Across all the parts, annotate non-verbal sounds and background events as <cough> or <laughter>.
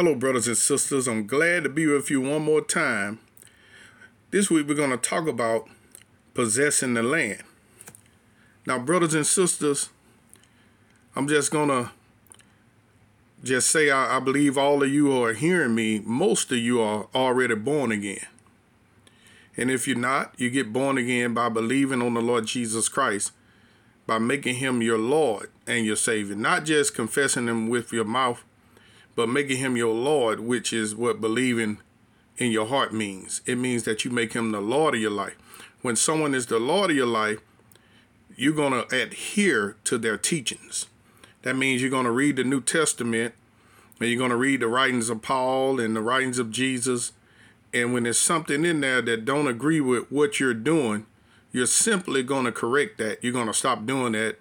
Hello, brothers and sisters. I'm glad to be with you one more time. This week, we're going to talk about possessing the land. Now, brothers and sisters, I'm just going to just say I, I, believe all of you who are hearing me, most of you are already born again. And if you're not, you get born again by believing on the Lord Jesus Christ, by making him your Lord and your Savior, not just confessing him with your mouth but making him your Lord, which is what believing in your heart means. It means that you make him the Lord of your life. When someone is the Lord of your life, you're going to adhere to their teachings. That means you're going to read the New Testament and you're going to read the writings of Paul and the writings of Jesus. And when there's something in there that don't agree with what you're doing, you're simply going to correct that. You're going to stop doing that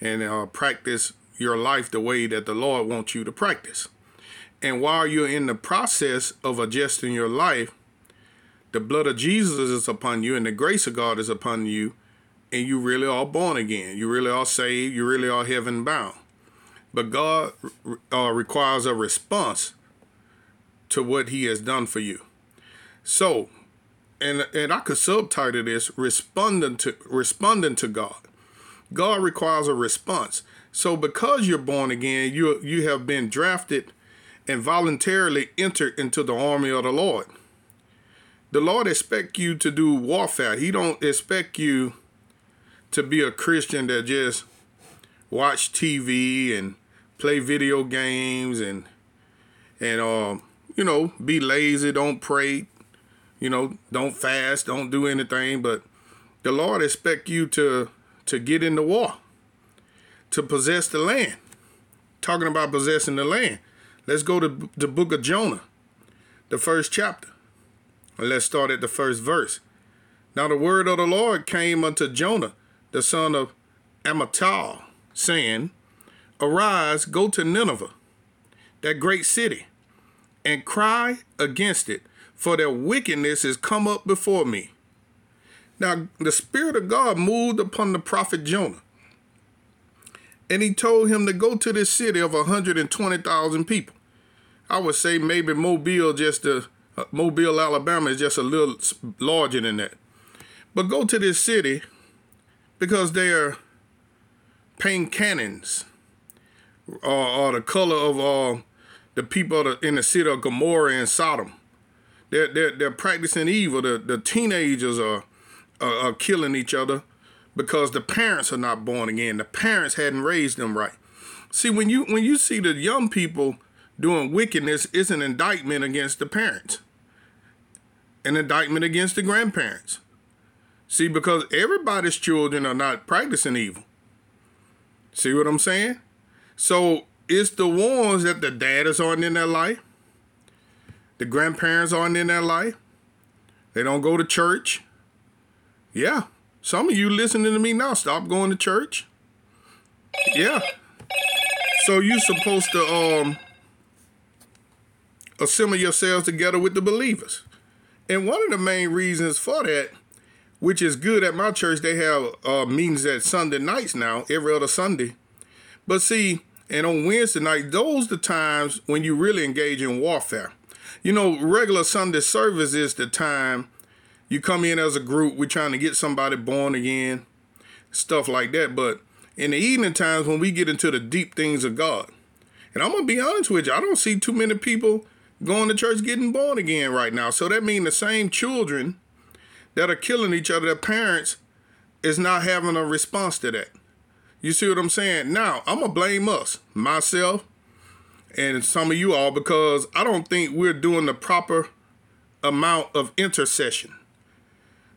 and uh, practice your life the way that the Lord wants you to practice. And while you're in the process of adjusting your life, the blood of Jesus is upon you and the grace of God is upon you, and you really are born again. You really are saved. You really are heaven bound. But God uh, requires a response to what He has done for you. So, and and I could subtitle this responding to responding to God. God requires a response. So because you're born again, you you have been drafted and voluntarily enter into the army of the Lord. The Lord expect you to do warfare. He don't expect you to be a Christian that just watch TV and play video games and and um you know be lazy, don't pray, you know don't fast, don't do anything. But the Lord expect you to to get in the war, to possess the land. Talking about possessing the land. Let's go to the book of Jonah, the first chapter. And let's start at the first verse. Now the word of the Lord came unto Jonah, the son of Amittai, saying, Arise, go to Nineveh, that great city, and cry against it, for their wickedness is come up before me. Now the Spirit of God moved upon the prophet Jonah, and he told him to go to this city of 120,000 people I would say maybe Mobile, just a Mobile, Alabama, is just a little larger than that. But go to this city because they are paint cannons, or, or the color of uh, the people in the city of Gomorrah and Sodom. They're, they're, they're practicing evil. The, the teenagers are, are, are killing each other because the parents are not born again. The parents hadn't raised them right. See, when you when you see the young people doing wickedness is an indictment against the parents, an indictment against the grandparents. See, because everybody's children are not practicing evil. See what I'm saying? So it's the ones that the daddies aren't in their life, the grandparents aren't in their life, they don't go to church. Yeah. Some of you listening to me now, stop going to church. Yeah. So you're supposed to um assemble yourselves together with the believers. And one of the main reasons for that, which is good at my church, they have uh, meetings at Sunday nights now, every other Sunday. But see, and on Wednesday night, those the times when you really engage in warfare. You know, regular Sunday service is the time you come in as a group, we're trying to get somebody born again, stuff like that. But in the evening times when we get into the deep things of God, and I'm gonna be honest with you, I don't see too many people going to church getting born again right now. So that means the same children that are killing each other, their parents is not having a response to that. You see what I'm saying? Now, I'm going to blame us, myself, and some of you all, because I don't think we're doing the proper amount of intercession.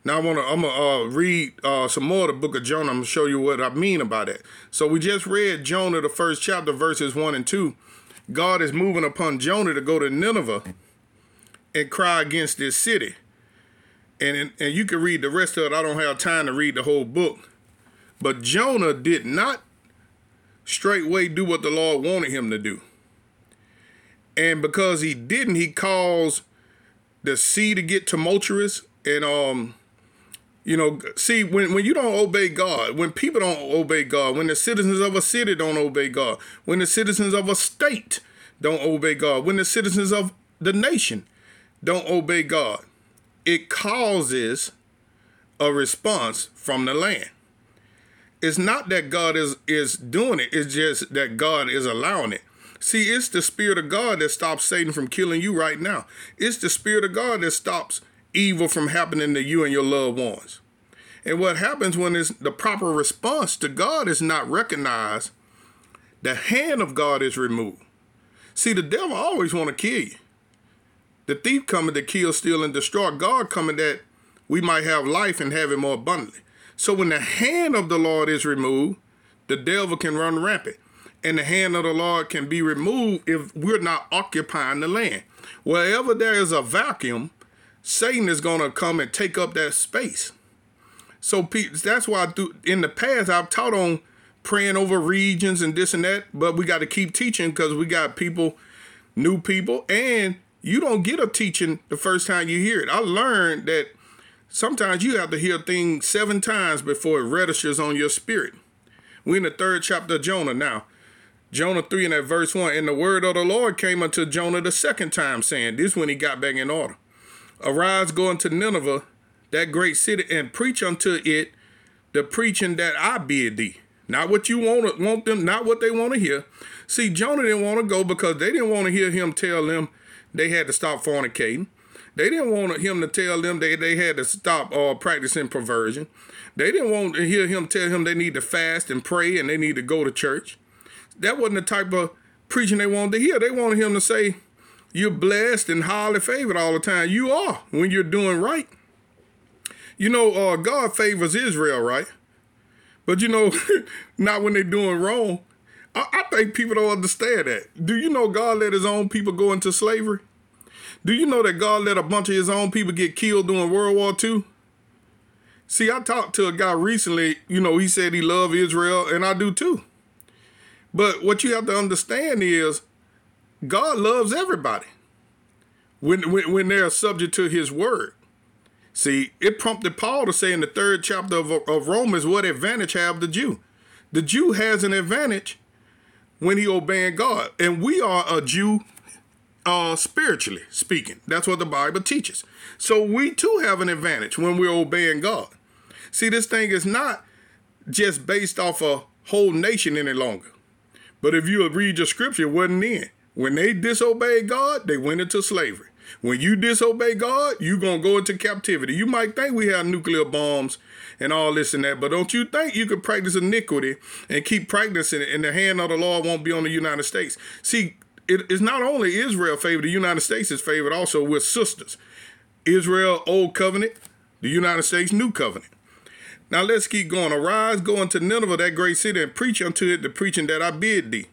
Now I want to I'm gonna uh, read uh, some more of the book of Jonah. I'm gonna show you what I mean about it. So we just read Jonah, the first chapter, verses one and two. God is moving upon Jonah to go to Nineveh and cry against this city. And, and you can read the rest of it. I don't have time to read the whole book. But Jonah did not straightway do what the Lord wanted him to do. And because he didn't, he caused the sea to get tumultuous and um you know, see, when, when you don't obey God, when people don't obey God, when the citizens of a city don't obey God, when the citizens of a state don't obey God, when the citizens of the nation don't obey God, it causes a response from the land. It's not that God is is doing it, it's just that God is allowing it. See, it's the spirit of God that stops Satan from killing you right now. It's the spirit of God that stops evil from happening to you and your loved ones. And what happens when the proper response to God is not recognized, the hand of God is removed. See, the devil always want to kill you. The thief coming to kill, steal, and destroy. God coming that we might have life and have it more abundantly. So when the hand of the Lord is removed, the devil can run rampant. And the hand of the Lord can be removed if we're not occupying the land. Wherever there is a vacuum, Satan is going to come and take up that space. So that's why in the past I've taught on praying over regions and this and that, but we got to keep teaching because we got people, new people, and you don't get a teaching the first time you hear it. I learned that sometimes you have to hear things seven times before it registers on your spirit. We're in the third chapter of Jonah now. Jonah 3 and at verse 1, and the word of the Lord came unto Jonah the second time, saying, This when he got back in order. Arise, go unto Nineveh, that great city, and preach unto it the preaching that I bid thee. Not what you want want them, not what they want to hear. See, Jonah didn't want to go because they didn't want to hear him tell them they had to stop fornicating. They didn't want him to tell them they, they had to stop uh, practicing perversion. They didn't want to hear him tell him they need to fast and pray and they need to go to church. That wasn't the type of preaching they wanted to hear. They wanted him to say, You're blessed and highly favored all the time. You are when you're doing right. You know, uh, God favors Israel, right? But you know, <laughs> not when they're doing wrong. I, I think people don't understand that. Do you know God let his own people go into slavery? Do you know that God let a bunch of his own people get killed during World War II? See, I talked to a guy recently, you know, he said he loved Israel, and I do too. But what you have to understand is God loves everybody when, when, when they're subject to his word. See, it prompted Paul to say in the third chapter of, of Romans, what advantage have the Jew? The Jew has an advantage when he obeying God. And we are a Jew uh, spiritually speaking. That's what the Bible teaches. So we too have an advantage when we're obeying God. See, this thing is not just based off a whole nation any longer. But if you read your scripture, it wasn't in. When they disobeyed God, they went into slavery. When you disobey God, you're going to go into captivity. You might think we have nuclear bombs and all this and that, but don't you think you could practice iniquity and keep practicing it and the hand of the Lord won't be on the United States? See, it is not only Israel favored, the United States is favored also with sisters. Israel, Old Covenant, the United States, New Covenant. Now let's keep going. Arise, go unto Nineveh, that great city, and preach unto it the preaching that I bid thee.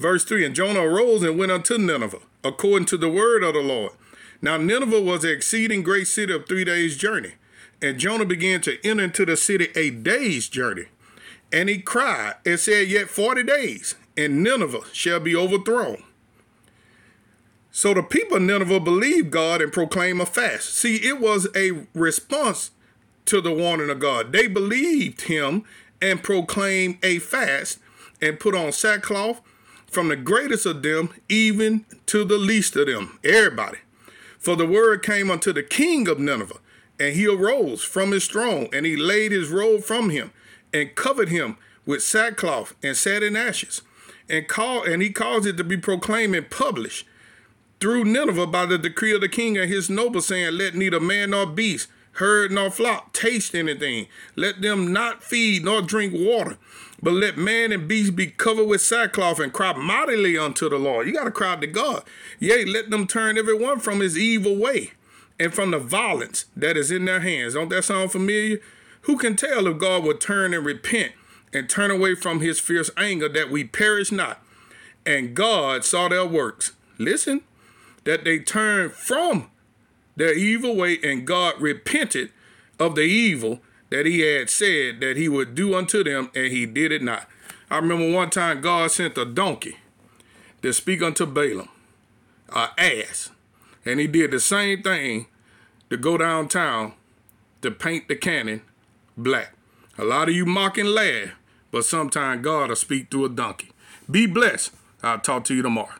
Verse 3 And Jonah arose and went unto Nineveh, according to the word of the Lord. Now Nineveh was an exceeding great city of three days' journey. And Jonah began to enter into the city a day's journey. And he cried and said, Yet forty days, and Nineveh shall be overthrown. So the people of Nineveh believed God and proclaimed a fast. See, it was a response to the warning of God. They believed him and proclaimed a fast and put on sackcloth from the greatest of them even to the least of them. Everybody. For the word came unto the king of Nineveh, and he arose from his throne, and he laid his robe from him, and covered him with sackcloth, and sat in ashes, and called, and he caused it to be proclaimed and published through Nineveh by the decree of the king and his nobles, saying, Let neither man nor beast, herd nor flock taste anything. Let them not feed nor drink water. But let man and beast be covered with sackcloth and cry mightily unto the Lord. You got to cry to God. Yea, let them turn every one from his evil way and from the violence that is in their hands. Don't that sound familiar? Who can tell if God will turn and repent and turn away from his fierce anger that we perish not? And God saw their works. Listen, that they turned from their evil way and God repented of the evil that he had said that he would do unto them, and he did it not. I remember one time God sent a donkey to speak unto Balaam, an ass, and he did the same thing to go downtown to paint the cannon black. A lot of you mock and laugh, but sometimes God will speak through a donkey. Be blessed. I'll talk to you tomorrow.